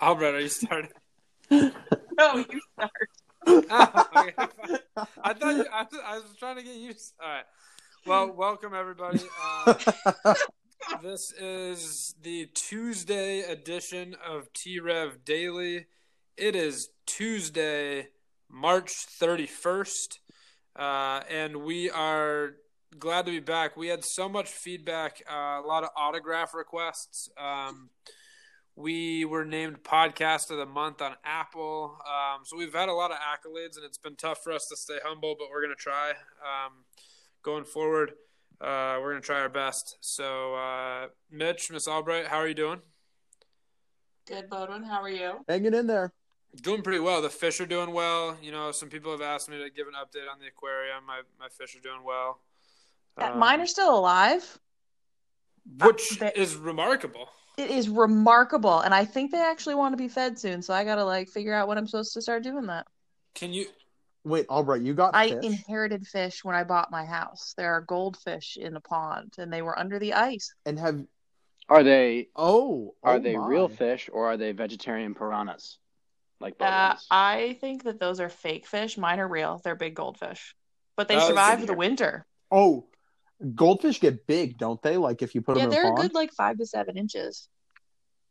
Albert, are you starting? No, you start. Oh, okay. I thought you, I, was- I was trying to get used. All right. Well, welcome everybody. Uh, this is the Tuesday edition of T Rev Daily. It is Tuesday, March 31st, uh, and we are glad to be back. We had so much feedback, uh, a lot of autograph requests. Um, we were named Podcast of the Month on Apple. Um, so we've had a lot of accolades, and it's been tough for us to stay humble, but we're going to try. Um, going forward, uh, we're going to try our best. So, uh, Mitch, Miss Albright, how are you doing? Good, Bodwin. How are you? Hanging in there. Doing pretty well. The fish are doing well. You know, some people have asked me to give an update on the aquarium. My, my fish are doing well. Uh, Um, Mine are still alive. which they- is remarkable. It is remarkable, and I think they actually want to be fed soon. So I gotta like figure out when I'm supposed to start doing that. Can you? Wait, Albright, you got I fish? inherited fish when I bought my house. There are goldfish in the pond, and they were under the ice. and have Are they oh are oh they my. real fish or are they vegetarian piranhas? Like Uh, I think that those are fake fish. Mine are real. They're big goldfish, but they That was survive the winter. Oh, goldfish get big, don't they? Like if you put Yeah, them in a they're a good like five to seven inches.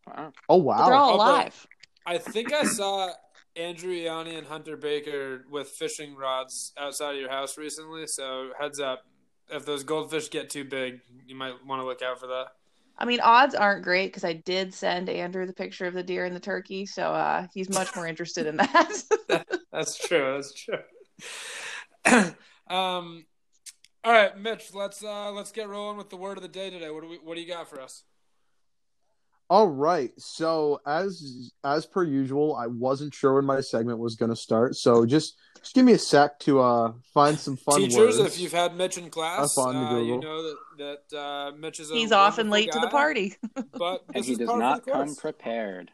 Wow. oh But wow. they're all Although- alive. I think I saw Andrew Ianni and Hunter Baker with fishing rods outside of your house recently. So heads up, if those goldfish get too big, you might want to look out for that. I mean, odds aren't great because I did send Andrew the picture of the deer and the turkey, so uh, he's much more interested in that. That's true. That's true. um, all right, Mitch. Let's uh, let's get rolling with the word of the day today. What do we What do you got for us? All right. So as as per usual, I wasn't sure when my segment was going to start. So just just give me a sec to uh find some fun Teachers, words. if you've had Mitch in class, uh, you know that that uh, Mitch is a he's often wonderful late to the party. but And he is does not come prepared.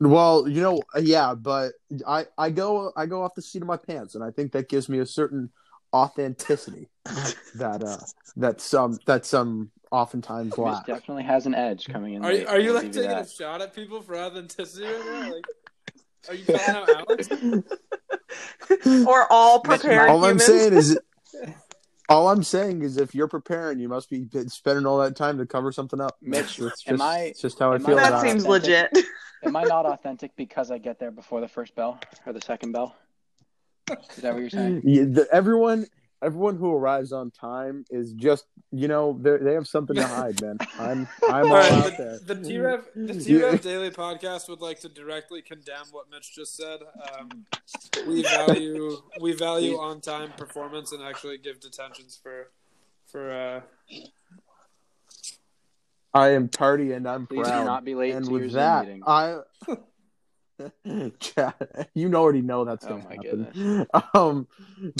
Well, you know, yeah, but I I go I go off the seat of my pants, and I think that gives me a certain authenticity that uh that some that some oftentimes Mitch lack. definitely has an edge coming in. Are you, late, are you like give taking a shot at people for authenticity right now? Like, are you calling out Alex? or all prepared all I'm saying is, all I'm saying is, if you're preparing, you must be spending all that time to cover something up. Mitch, it's just, am I- it's just how I am I feel that it. seems authentic? legit. Am I not authentic because I get there before the first bell or the second bell? Is that what you're saying? Yeah, the, everyone, everyone who arrives on time is just, you know, they they have something to hide, man. I'm, I'm all All right, out there. the, the T-Rev, the T-Rev Daily Podcast would like to directly condemn what Mitch just said. Um, we value we value on time performance and actually give detentions for for uh, I am tardy and I'm Please do proud. not be late and to your with Zoom that, meeting. I. Chad, you already know that's Oh gonna my happen. Um,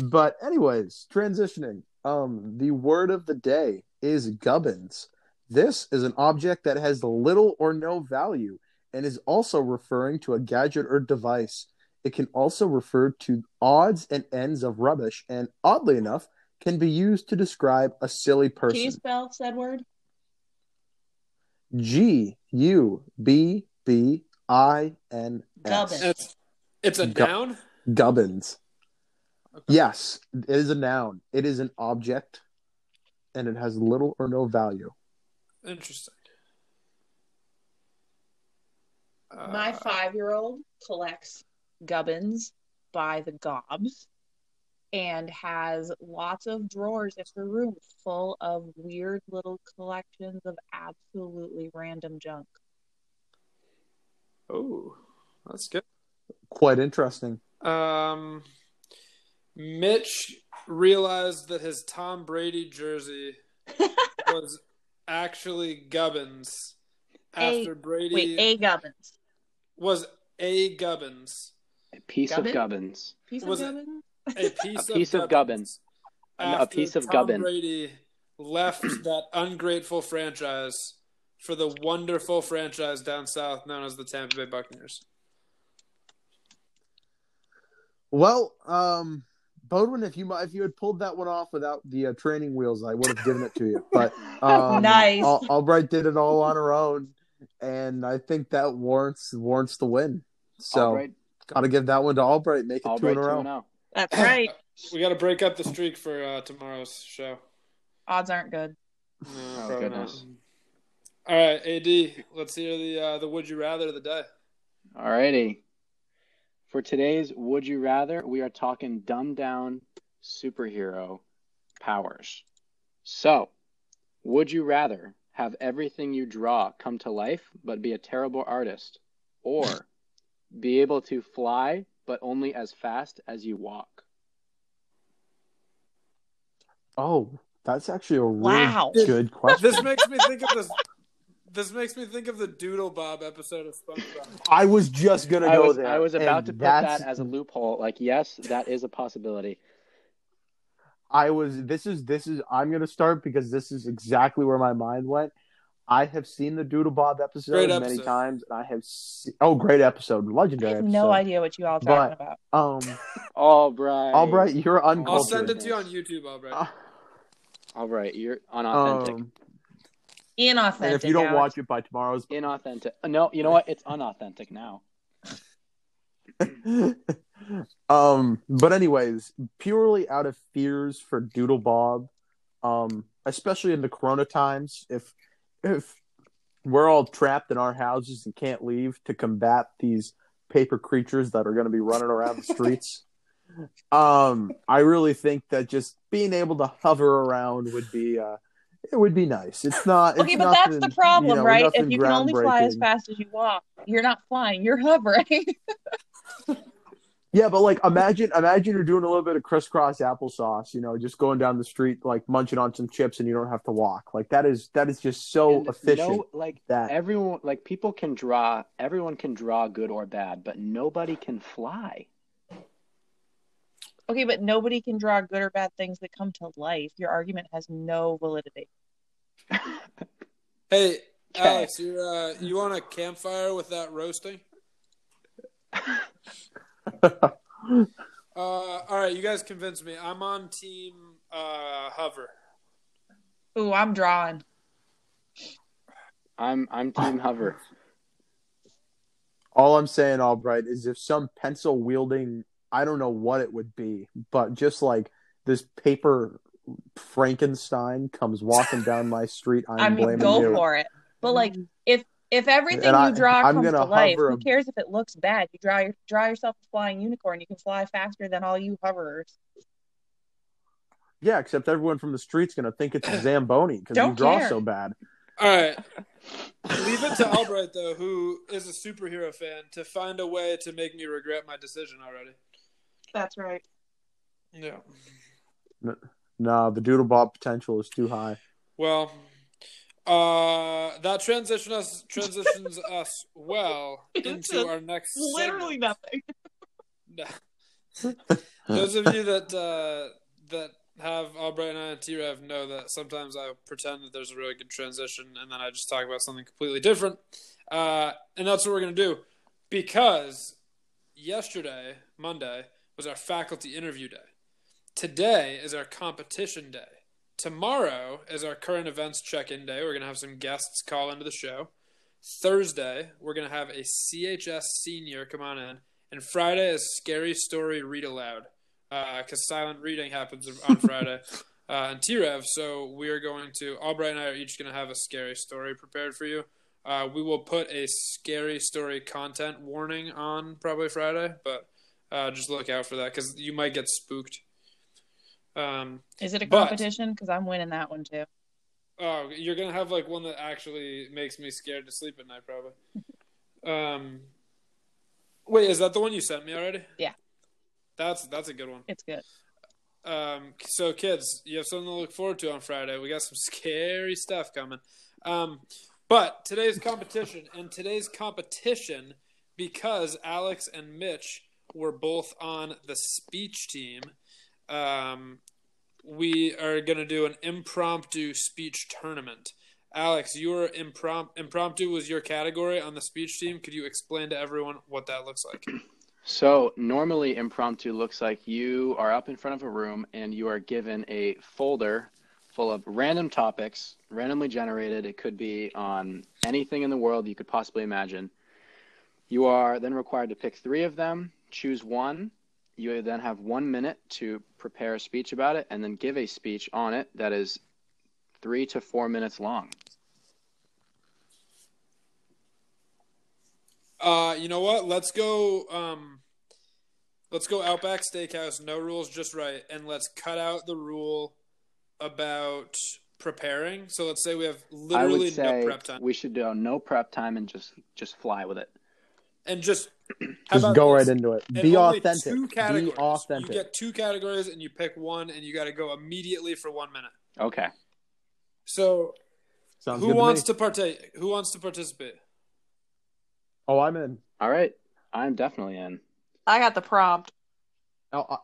but anyways, transitioning. Um, the word of the day is gubbins. This is an object that has little or no value and is also referring to a gadget or device. It can also refer to odds and ends of rubbish, and oddly enough, can be used to describe a silly person. Can you spell said word? G U B B I N Gubbins. S. it's it's a Gu- noun. Gubbins. Okay. Yes, it is a noun. It is an object, and it has little or no value. Interesting. Uh, My five-year-old collects gubbins by the gobs and has lots of drawers in her room full of weird little collections of absolutely random junk. Oh, that's good. Quite interesting. Um, Mitch realized that his Tom Brady jersey was actually Gubbins A- after Brady Wait, a gubbins. was a Gubbins, A piece Gubbin? of gubbins. Piece Was of gubbins? a piece, A piece of of Gubbins. A- a after piece of Tom Gubbin. Brady left that ungrateful franchise for the wonderful franchise down south known as the Tampa Bay Buccaneers. Well, um, Bodwin, if you if you had pulled that one off without the uh, training wheels, I would have given it to you. But um, Nice. Al- Albright did it all on her own, and I think that warrants warrants the win. So Albright, gotta give that one to Albright. Make it Albright two in a row. 2-0. That's right. We got to break up the streak for uh, tomorrow's show. Odds aren't good. No, Oh, goodness. not. All right, AD. Let's hear the uh, the would you rather of the day. All righty. For today's Would You Rather, we are talking dumbed down superhero powers. So, would you rather have everything you draw come to life but be a terrible artist? Or be able to fly but only as fast as you walk? Oh, that's actually a really Wow. good question. This makes me think of this. This makes me think of the Doodle Bob episode of SpongeBob. I was just gonna I go was, there. I was about to put that's- that as a loophole. Like, yes, that is a possibility. I was. This is this is. I'm gonna start because this is exactly where my mind went. I have seen the Doodle Bob episode Great many times, and I have. Se- oh, great episode, legendary. I legendary. have no episode. idea what you all are talking But- about. Um, Albright. Albright, you're uncultured. I'll send it to you on YouTube, all right. Uh, Albright, you're unauthentic. um, Inauthentic. and if you don't Alex. watch it by tomorrow's Inauthentic. No, you know what? It's unauthentic now. um but anyways purely out of fears for doodle bob um especially in the corona times if if we're all trapped in our houses and can't leave to combat these paper creatures that are going to be running around the streets um i really think that just being able to hover around would be uh it would be nice it's not Okay, it's but that's the problem, you know, right? If you can only fly as fast as you walk, you're not flying, you're hovering. Yeah, but like imagine imagine you're doing a little bit of crisscross applesauce, you know, just going down the street like munching on some chips and you don't have to walk. Like that is that is just so And efficient No, like that everyone, like people can draw. Everyone can draw good or bad, but nobody can fly. Okay, but nobody can draw good or bad things that come to life. Your argument has no validity. Hey, Okay. Alex, you uh, you want a campfire with that roasting? Uh, all right, you guys convinced me. I'm on team uh, hover. Ooh, I'm drawing. I'm I'm team hover. all I'm saying, Albright, is if some pencil wielding I don't know what it would be, but just like this paper Frankenstein comes walking down my street, I'm I mean, blaming go you. for it. But like, if if everything And I- you draw I'm comes gonna to life, who cares if it looks bad? You draw your draw yourself a flying unicorn. You can fly faster than all you hoverers. Yeah, except everyone from the street's gonna think it's a Zamboni because you draw care. so bad. All right. Leave it to Albright though, who is a superhero fan, to find a way to make me regret my decision already. That's right. Yeah. No, the Doodle Bob potential is too high. Well, uh, that transition us transitions us well into our next. Literally nothing. segment. Those of you that uh, that have Albright and I and T-Rev know that sometimes I pretend that there's a really good transition, and then I just talk about something completely different. Uh, and that's what we're gonna do because yesterday, Monday, was our faculty interview day. Today is our competition day. Tomorrow is our current events check-in day. We're gonna have some guests call into the show. Thursday, we're gonna have a CHS senior come on in, and Friday is scary story read aloud because silent reading happens on Friday. Uh, and T-Rev, so we are going to Albright and I are each going to have a scary story prepared for you. Uh, we will put a scary story content warning on probably Friday, but uh, just look out for that because you might get spooked. Um, Is it a competition? Because I'm winning that one too. Oh, you're gonna have like one that actually makes me scared to sleep at night, probably. um, wait, is that the one you sent me already? Yeah. That's that's a good one. It's good. Um, so kids, you have something to look forward to on Friday. We got some scary stuff coming. Um, but today's competition and today's competition because Alex and Mitch were both on the speech team. Um, we are going to do an impromptu speech tournament. Alex, your improm- impromptu was your category on the speech team. Could you explain to everyone what that looks like? So normally impromptu looks like you are up in front of a room and you are given a folder full of random topics, randomly generated. It could be on anything in the world you could possibly imagine. You are then required to pick three of them, choose one. You then have one minute to prepare a speech about it and then give a speech on it that is three to four minutes long. Uh, you know what? Let's go. Um, let's go Outback Steakhouse. No rules, just right, and let's cut out the rule about preparing. So let's say we have literally no prep time, we should do no prep time and just just fly with it. and just Just go this? right into it. And Be authentic. Two Be authentic. You get two categories, and you pick one, and you got to go immediately for one minute. Okay. So, Sounds who wants to, to partake? Who wants to participate? Oh, I'm in. All right. I'm definitely in. I got the prompt. Oh, I,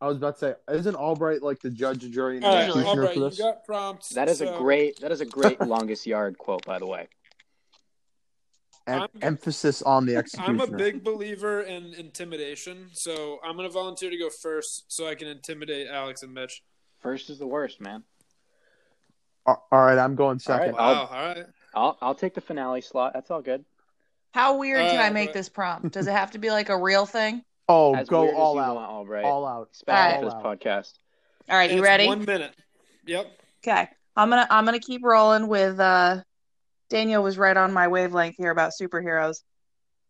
I was about to say, isn't Albright like the judge, jury, and All right, executioner Albright, for you this? got prompts. That is a great that is a great longest yard quote by the way. Em- emphasis on the executioner. I'm a big believer in intimidation, so I'm going to volunteer to go first so I can intimidate Alex and Mitch. First is the worst, man. All all right, I'm going second. I'll- Wow, all right. I'll I'll take the finale slot. That's all good. How weird can Uh, I make but- this prompt? Does it have to be like a real thing? Oh, As go all out. want, all right. All out. Especially All for this out. podcast. All right, you it's ready? One minute. Yep. Okay. I'm gonna I'm gonna keep rolling with uh Daniel was right on my wavelength here about superheroes.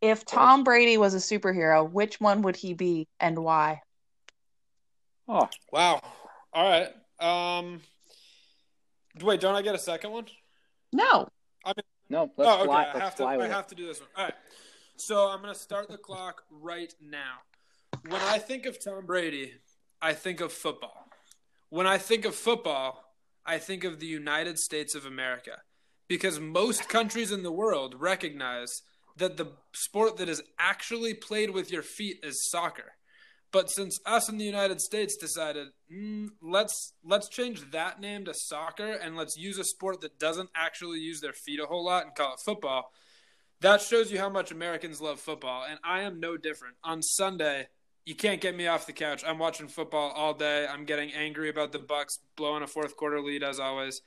If Tom Brady was a superhero, which one would he be and why? Oh, Wow. All right. Um. Wait, don't I get a second one? No. no, let's oh, okay. fly I let's have to. fly I with it. have to do this one. All right. So I'm gonna start the clock right now. When I think of Tom Brady, I think of football. When I think of football, I think of the United States of America, because most countries in the world recognize that the sport that is actually played with your feet is soccer. But since us in the United States decided, mm, let's let's change that name to soccer and let's use a sport that doesn't actually use their feet a whole lot and call it football. That shows you how much Americans love football, and I am no different. On Sunday, you can't get me off the couch. I'm watching football all day. I'm getting angry about the Bucs blowing a fourth quarter lead as always.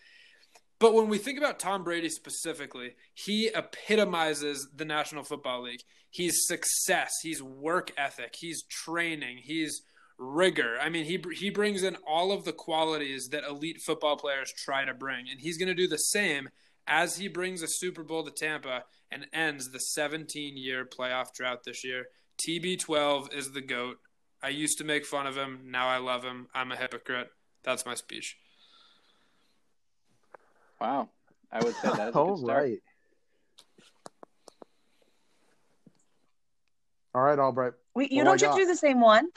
But when we think about Tom Brady specifically, he epitomizes the National Football League. He's success, he's work ethic, he's training, he's rigor. I mean, he he brings in all of the qualities that elite football players try to bring, and he's going to do the same as he brings a Super Bowl to Tampa and ends the 17-year playoff drought this year. TB12 is the goat. I used to make fun of him, now I love him. I'm a hypocrite. That's my speech. Wow. I would say that is a good start. Right. All right, Albright. Wait, you Oh, don't I get to got- do the same one?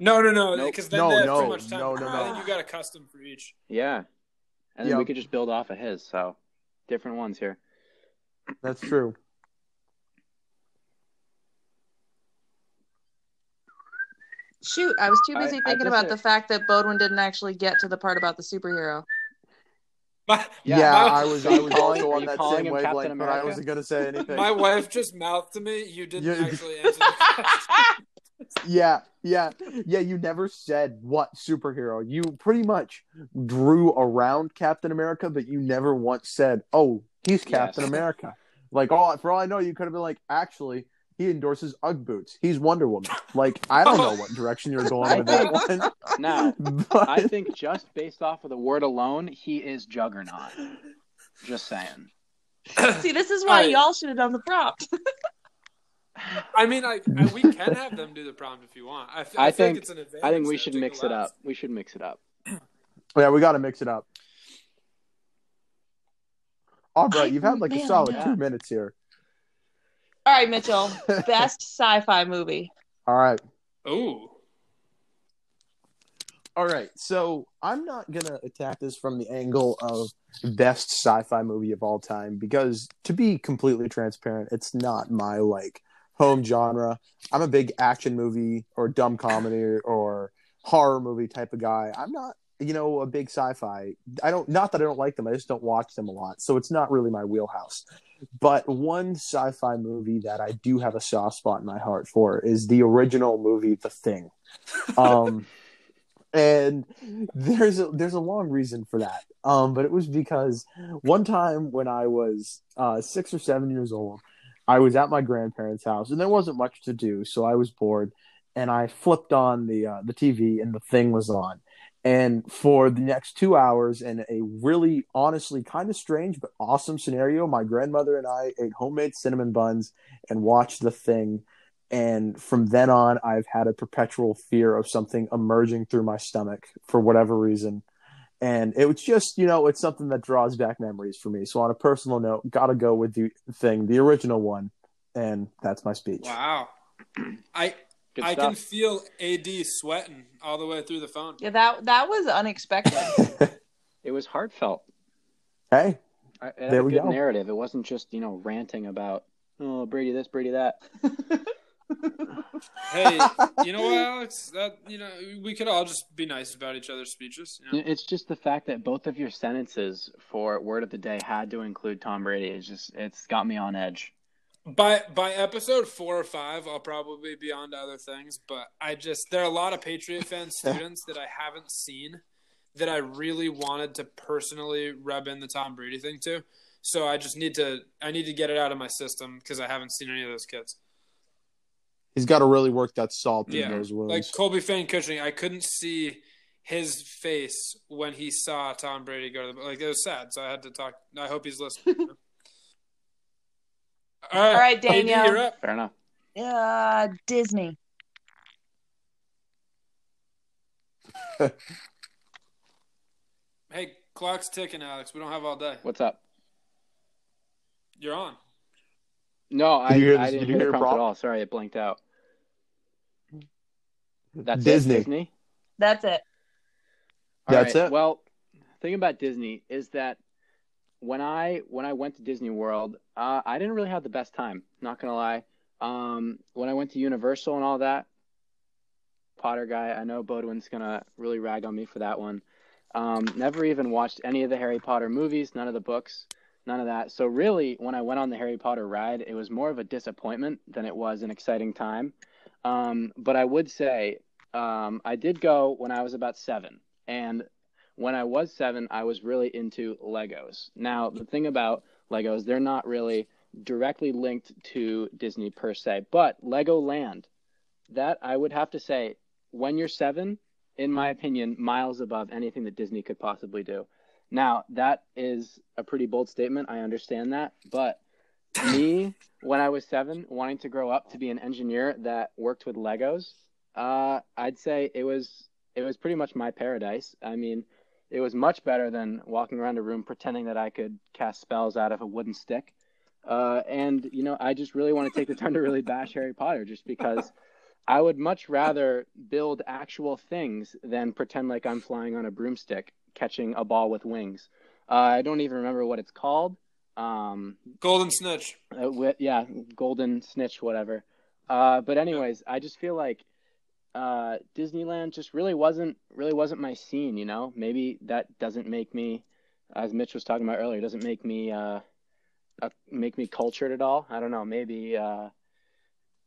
No, no, no, Nope. then No, they have no, too much time. no, no, no. think you got a custom for each. Yeah. And then we could just build off of his, so different ones here. That's true. Shoot, I was too busy I thinking just about said- the fact that Bodwin didn't actually get to the part about the superhero. My, Yeah, Yeah, I was. I was also on that same wavelength, but I wasn't gonna say anything. my wife just mouthed to me. You didn't You- actually answer the. Yeah, yeah, yeah. You never said what superhero. You pretty much drew around Captain America, but you never once said, "Oh, he's Captain Yes. America." Like, all for all I know, you could have been like, "Actually, he endorses UGG boots. He's Wonder Woman." Like, I don't know what direction you're going with that one. Now, But I think just based off of the word alone, he is Juggernaut. Just saying. See, this is why Alright. y'all should have done the prompt. I mean, I, I we can have them do the prompt if you want. I, f- I I think, think- it's an advantage. I think we should mix it up. We should mix it up. yeah, we got to mix it up. All right, you've had like a solid yeah. two minutes here. All right, Mitchell. Best sci-fi movie. All right. Ooh. All right, so I'm not gonna attack this from the angle of best sci-fi movie of all time because, to be completely transparent, it's not my like home genre. I'm a big action movie or dumb comedy or horror movie type of guy. I'm not you know a big sci-fi. I don't not that I don't like them. I just don't watch them a lot, so it's not really my wheelhouse. But one sci-fi movie that I do have a soft spot in my heart for is the original movie The Thing. Um, and there's a there's a long reason for that. Um, but it was because one time when I was uh, six or seven years old, I was at my grandparents' house and there wasn't much to do, so I was bored, and I flipped on the uh, the TV and The Thing was on. And for the next two hours, in a really, honestly, kind of strange but awesome scenario, my grandmother and I ate homemade cinnamon buns and watched the thing. And from then on, I've had a perpetual fear of something emerging through my stomach for whatever reason. And it was just, you know, it's something that draws back memories for me. So, on a personal note, gotta go with the thing, the original one. And that's my speech. Wow. I Good I stuff. can feel AD sweating all the way through the phone. Yeah, that that was unexpected. It was heartfelt. hey, I- It had There a we good go. narrative. It wasn't just you know ranting about oh Brady this, Brady that. Hey, you know what, Alex? That you know, we could all just be nice about each other's speeches. You know? It's just the fact that both of your sentences for word of the day had to include Tom Brady. It's just it's got me on edge. By by episode four or five, I'll probably be on to other things. But I just there are a lot of Patriot fan students that I haven't seen that I really wanted to personally rub in the Tom Brady thing to. So I just need to I need to get it out of my system because I haven't seen any of those kids. he's got to really work that salt in those wounds. like Colby Fan Cushing, I couldn't see his face when he saw Tom Brady go to the like. It was sad, so I had to talk. I hope he's listening. All right, All right, AD, you're up. Fair enough. uh, Disney. Hey, clock's ticking, Alex. We don't have all day. What's up? You're on. No, I, Did you hear I this- didn't did you hear hear the prompt prompt? at all. Sorry, it blinked out. That's Disney. It, Disney. That's it. All That's right. it. Well, thing about Disney is that when I when I went to Disney World, uh, I didn't really have the best time. Not gonna lie. Um, when I went to Universal and all that, Potter guy, I know Bodwin's gonna really rag on me for that one. Um, never even watched any of the Harry Potter movies, none of the books, none of that. So really, when I went on the Harry Potter ride, it was more of a disappointment than it was an exciting time. Um, but I would say um, I did go when I was about seven, and when I was seven, I was really into Legos. Now, the thing about Legos, they're not really directly linked to Disney per se, but Legoland, that I would have to say, when you're seven, in my opinion, miles above anything that Disney could possibly do. Now, that is a pretty bold statement. I understand that. But me, when I was seven, wanting to grow up to be an engineer that worked with Legos, uh, I'd say it was it was pretty much my paradise. I mean, it was much better than walking around a room pretending that I could cast spells out of a wooden stick. Uh, and you know, I just really want to take the time to really bash Harry Potter, just because I would much rather build actual things than pretend like I'm flying on a broomstick catching a ball with wings. Uh, I don't even remember what it's called. Um, Golden Snitch. uh, yeah, golden snitch, whatever. Uh, but anyways, I just feel like uh, Disneyland just really wasn't really wasn't my scene. You know, maybe that doesn't make me, as Mitch was talking about earlier, doesn't make me uh, uh, make me cultured at all. I don't know. Maybe uh,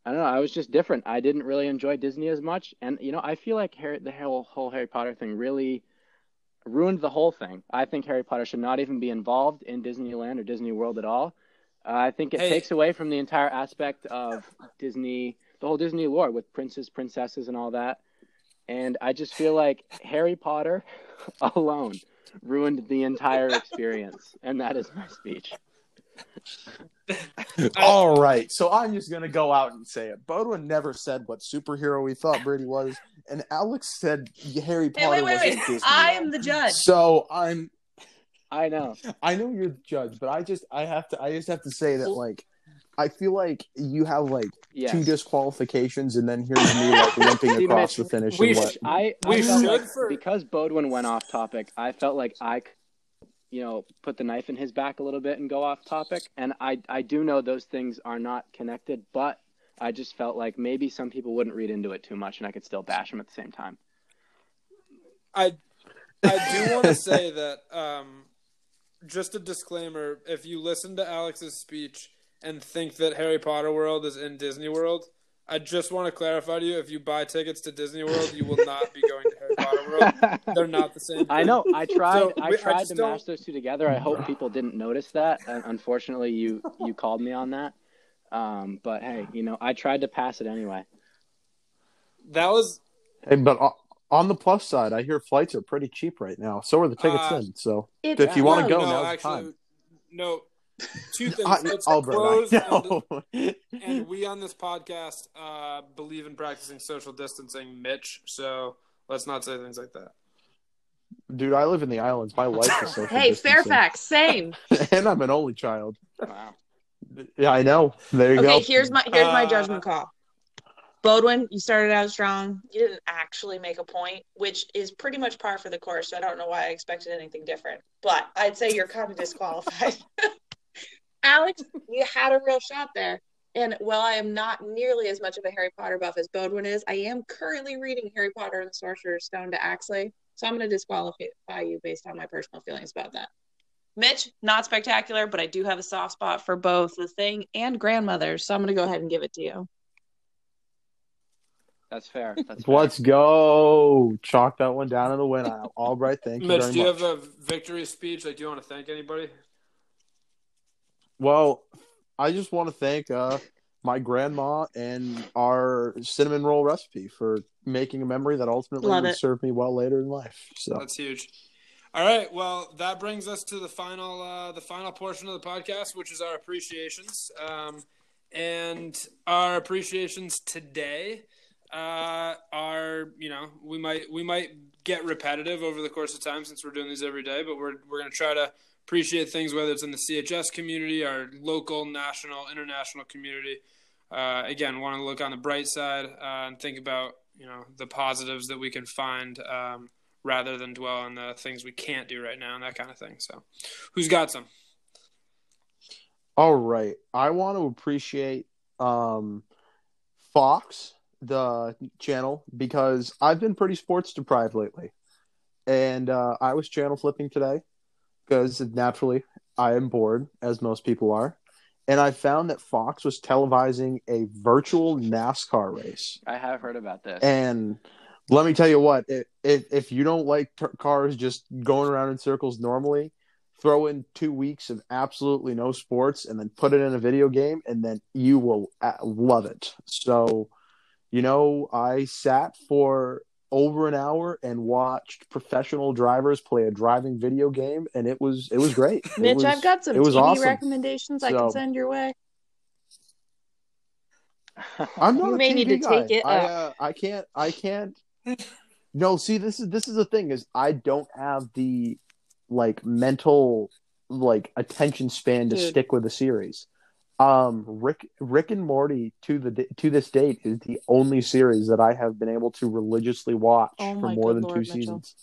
I don't know. I was just different. I didn't really enjoy Disney as much, and you know, I feel like Harry, the whole whole Harry Potter thing really ruined the whole thing. I think Harry Potter should not even be involved in Disneyland or Disney World at all. Uh, I think it Hey. takes away from the entire aspect of Disney, the whole Disney lore with princes, princesses, and all that. And I just feel like Harry Potter alone ruined the entire experience. And that is my speech. All right, so I'm just gonna go out and say it. Bodwin never said what superhero he thought Brady was, and Alex said Harry Wait, Potter wait, wait, was wait. a Disney I am the judge. So I'm. I know. I know you're the judge, but I just I have to I just have to say that like I feel like you have like Yes. two disqualifications, and then here's me like limping See, across Mitch, the finish. we and should- what? I, I We felt should like for- because Bodwin went off topic, I felt like I, could, you know, put the knife in his back a little bit and go off topic. And I, I do know those things are not connected, but I just felt like maybe some people wouldn't read into it too much, and I could still bash him at the same time. I I do want to say that um, just a disclaimer: if you listen to Alex's speech and think that Harry Potter World is in Disney World, I just want to clarify to you: if you buy tickets to Disney World, you will not be going to Harry Potter World. They're not the same. I know. I tried. So, I we- I tried to don't- mash those two together. I hope people didn't notice that. And unfortunately, you you called me on that. Um, but hey, you know, I tried to pass it anyway. That was Hey, but o- on the plus side, I hear flights are pretty cheap right now. So are the tickets Uh, in. So if you want to go, no, now's the actually, time. no. Two things. I, it's bro, closed, and, and we on this podcast uh, believe in practicing social distancing, Mitch. So let's not say things like that. Dude, I live in the islands. My life is social Hey, distancing. Fairfax, same. and I'm an only child. Wow. Yeah, I know. There you Okay, go. here's my here's my Uh, judgment call. Bodwin, you started out strong. You didn't actually make a point, which is pretty much par for the course. So I don't know why I expected anything different. But I'd say you're kind of disqualified. Alex, you had a real shot there. And while I am not nearly as much of a Harry Potter buff as Bodwin is, I am currently reading Harry Potter and the Sorcerer's Stone to Axley. So I'm going to disqualify you based on my personal feelings about that. Mitch, not spectacular, but I do have a soft spot for both the thing and grandmother. So I'm going to go ahead and give it to you. That's fair. That's fair. Let's go. Chalk that one down in the win aisle. All right, thank you Mitch, very do you much. have a victory speech? Like, do you want to thank anybody? Well, I just want to thank uh, my grandma and our cinnamon roll recipe for making a memory that ultimately Love would it. serve me well later in life. So That's huge. All right, well, that brings us to the final, uh, the final portion of the podcast, which is our appreciations. Um, and our appreciations today uh, are, you know, we might we might get repetitive over the course of time since we're doing these every day, but we're we're going to try to appreciate things whether it's in the CHS community, our local, national, international community. Uh, again, want to look on the bright side uh, and think about you know the positives that we can find. Um, rather than dwell on the things we can't do right now and that kind of thing. So, who's got some? All right. I want to appreciate um, Fox, the channel, because I've been pretty sports deprived lately. And uh, I was channel flipping today because naturally I am bored, as most people are. And I found that Fox was televising a virtual NASCAR race. I have heard about this. And let me tell you what, if if, you don't like t- cars just going around in circles normally, throw in two weeks of absolutely no sports and then put it in a video game, and then you will uh, love it. So, you know, I sat for over an hour and watched professional drivers play a driving video game, and it was it was great. Mitch, was- I've got some it was TV awesome. recommendations I can send your way. I'm not You a may TV need to guy. take it I, uh, I can't. I can't. No, see, this is this is the thing is I don't have the like mental like attention span to Dude. stick with the series. Um, Rick Rick and Morty to the to this date is the only series that I have been able to religiously watch Oh for more than Lord, two Mitchell. seasons.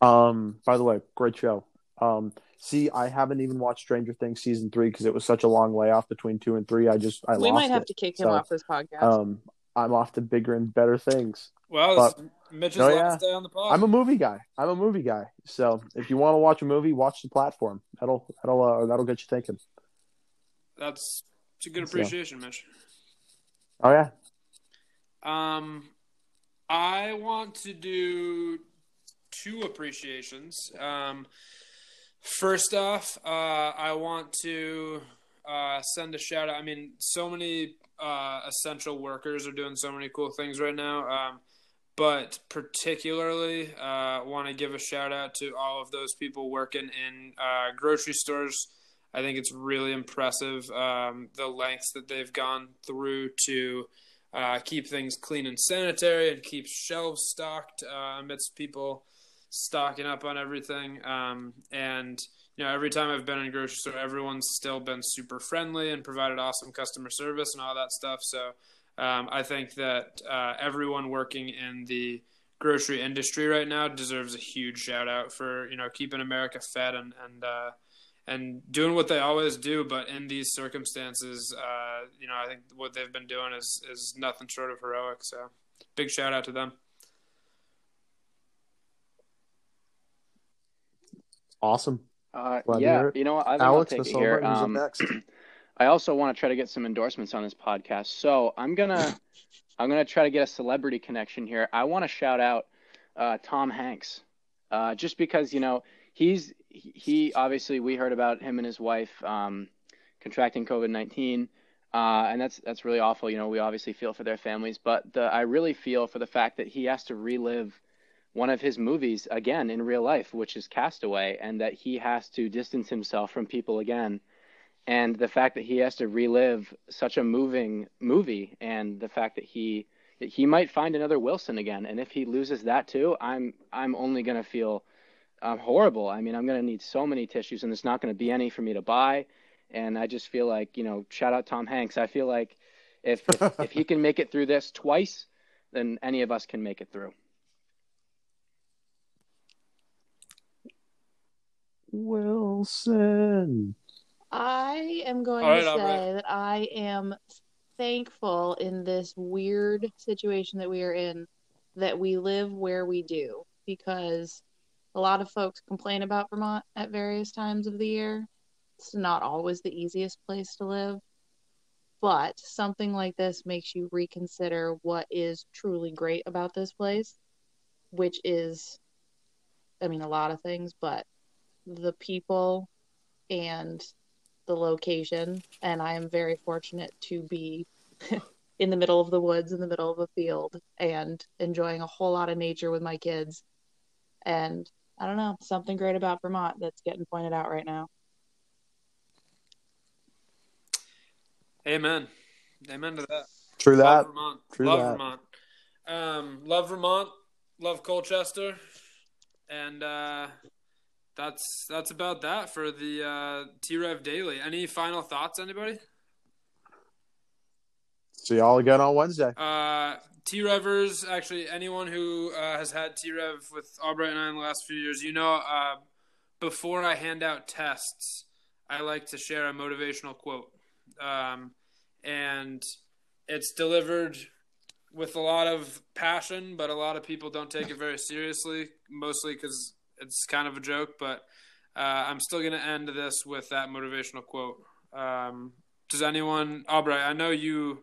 Um, by the way, great show. Um, see, I haven't even watched Stranger Things season three because it was such a long layoff between two and three. I just I we lost might have it. to kick him So, off this podcast. Um, I'm off to bigger and better things. Well, But- Mitch's No, last day on the pod. I'm a movie guy. I'm a movie guy. So if you want to watch a movie, watch the platform. That'll that'll uh, that'll get you thinking. That's it's a good So. appreciation, Mitch. Oh yeah. Um, I want to do two appreciations. Um, first off, uh, I want to uh, send a shout out. I mean, so many uh, essential workers are doing so many cool things right now. Um, but particularly, uh, want to give a shout out to all of those people working in uh, grocery stores. I think it's really impressive um, the lengths that they've gone through to uh, keep things clean and sanitary and keep shelves stocked uh, amidst people stocking up on everything. Um, and you know, every time I've been in a grocery store, everyone's still been super friendly and provided awesome customer service and all that stuff. So um, I think that uh, everyone working in the grocery industry right now deserves a huge shout out for you know keeping America fed and and uh, and doing what they always do. But in these circumstances, uh, you know, I think what they've been doing is is nothing short of heroic. So, big shout out to them. Awesome. Uh, yeah, you, know, what? I Alex, I'll take it here. Um, next. I also want to try to get some endorsements on this podcast. So I'm gonna I'm gonna try to get a celebrity connection here. I want to shout out uh, Tom Hanks, uh, just because you know he's he obviously we heard about him and his wife um, contracting COVID nineteen, uh, and that's that's really awful. You know we obviously feel for their families, but the I really feel for the fact that he has to relive one of his movies again in real life, which is Castaway, and that he has to distance himself from people again and the fact that he has to relive such a moving movie and the fact that he he might find another Wilson again. And if he loses that too I'm I'm only going to feel um, horrible. I mean I'm going to need so many tissues and there's not going to be any for me to buy. And I just feel like you know shout out Tom Hanks. I feel like if if, if he can make it through this twice then any of us can make it through. Wilson. I am going right, to say right. that I am thankful in this weird situation that we are in that we live where we do because a lot of folks complain about Vermont at various times of the year. It's not always the easiest place to live, but something like this makes you reconsider what is truly great about this place, which is, I mean, a lot of things, but the people and the location, and I am very fortunate to be in the middle of the woods, in the middle of a field, and enjoying a whole lot of nature with my kids. And I don't know, something great about Vermont that's getting pointed out right now. Amen. Amen to that. True that. love Vermont. True love that. Vermont. Um, love Vermont. Love Colchester. And uh, that's that's about that for the uh, T Rev Daily. Any final thoughts, anybody? See y'all again on Wednesday. Uh, T Revers, actually, anyone who uh, has had T Rev with Albright and I in the last few years, you know, uh, before I hand out tests, I like to share a motivational quote. Um, and it's delivered with a lot of passion, but a lot of people don't take it very seriously, mostly because it's kind of a joke. But uh, I'm still going to end this with that motivational quote. Um, does anyone, Albright, I know you.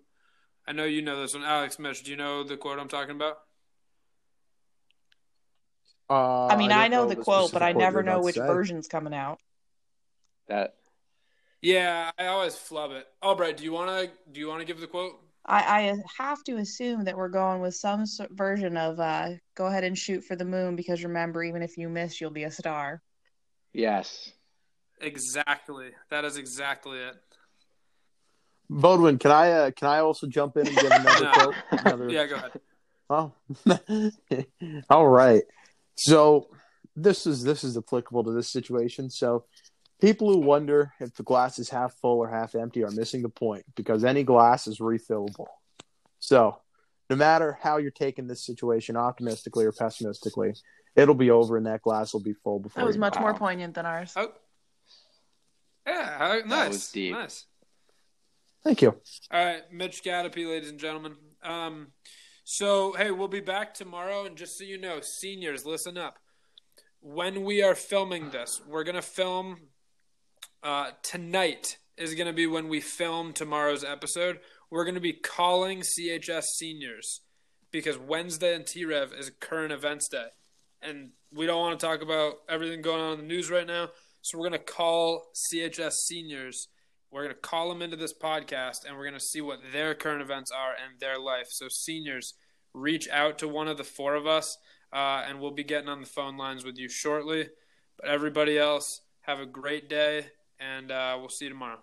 I know you know this one. Alex Mitch, do you know the quote I'm talking about? Uh, I mean, I, don't know, the quote, but I never know which say. version's coming out. that Yeah, I always flub it. Albright, do you want to do you want to give the quote? I, I have to assume that we're going with some version of uh, go ahead and shoot for the moon because remember, even if you miss, you'll be a star. yes Exactly. That is exactly it. Bodwin, can I uh, can I also jump in and give another No. quote? Another... Yeah, go ahead. Oh, all right. So this is this is applicable to this situation. So people who wonder if the glass is half full or half empty are missing the point because any glass is refillable. So no matter how you're taking this situation, optimistically or pessimistically, it'll be over and that glass will be full before. That was you much know more poignant than ours. Oh. Yeah, uh, nice. was deep. Nice. Thank you. All right, Mitch Gatapy, ladies and gentlemen. Um, so hey, we'll be back tomorrow, and just so you know, seniors, listen up. When we are filming this, we're gonna film uh, tonight. Is gonna be when we film tomorrow's episode. We're gonna be calling CHS seniors because Wednesday and T Rev is current events day, and we don't want to talk about everything going on in the news right now. So we're gonna call CHS seniors we're going to call them into this podcast and we're going to see what their current events are in their life. So, seniors, reach out to one of the four of us uh, and we'll be getting on the phone lines with you shortly. But everybody else, have a great day and uh, we'll see you tomorrow.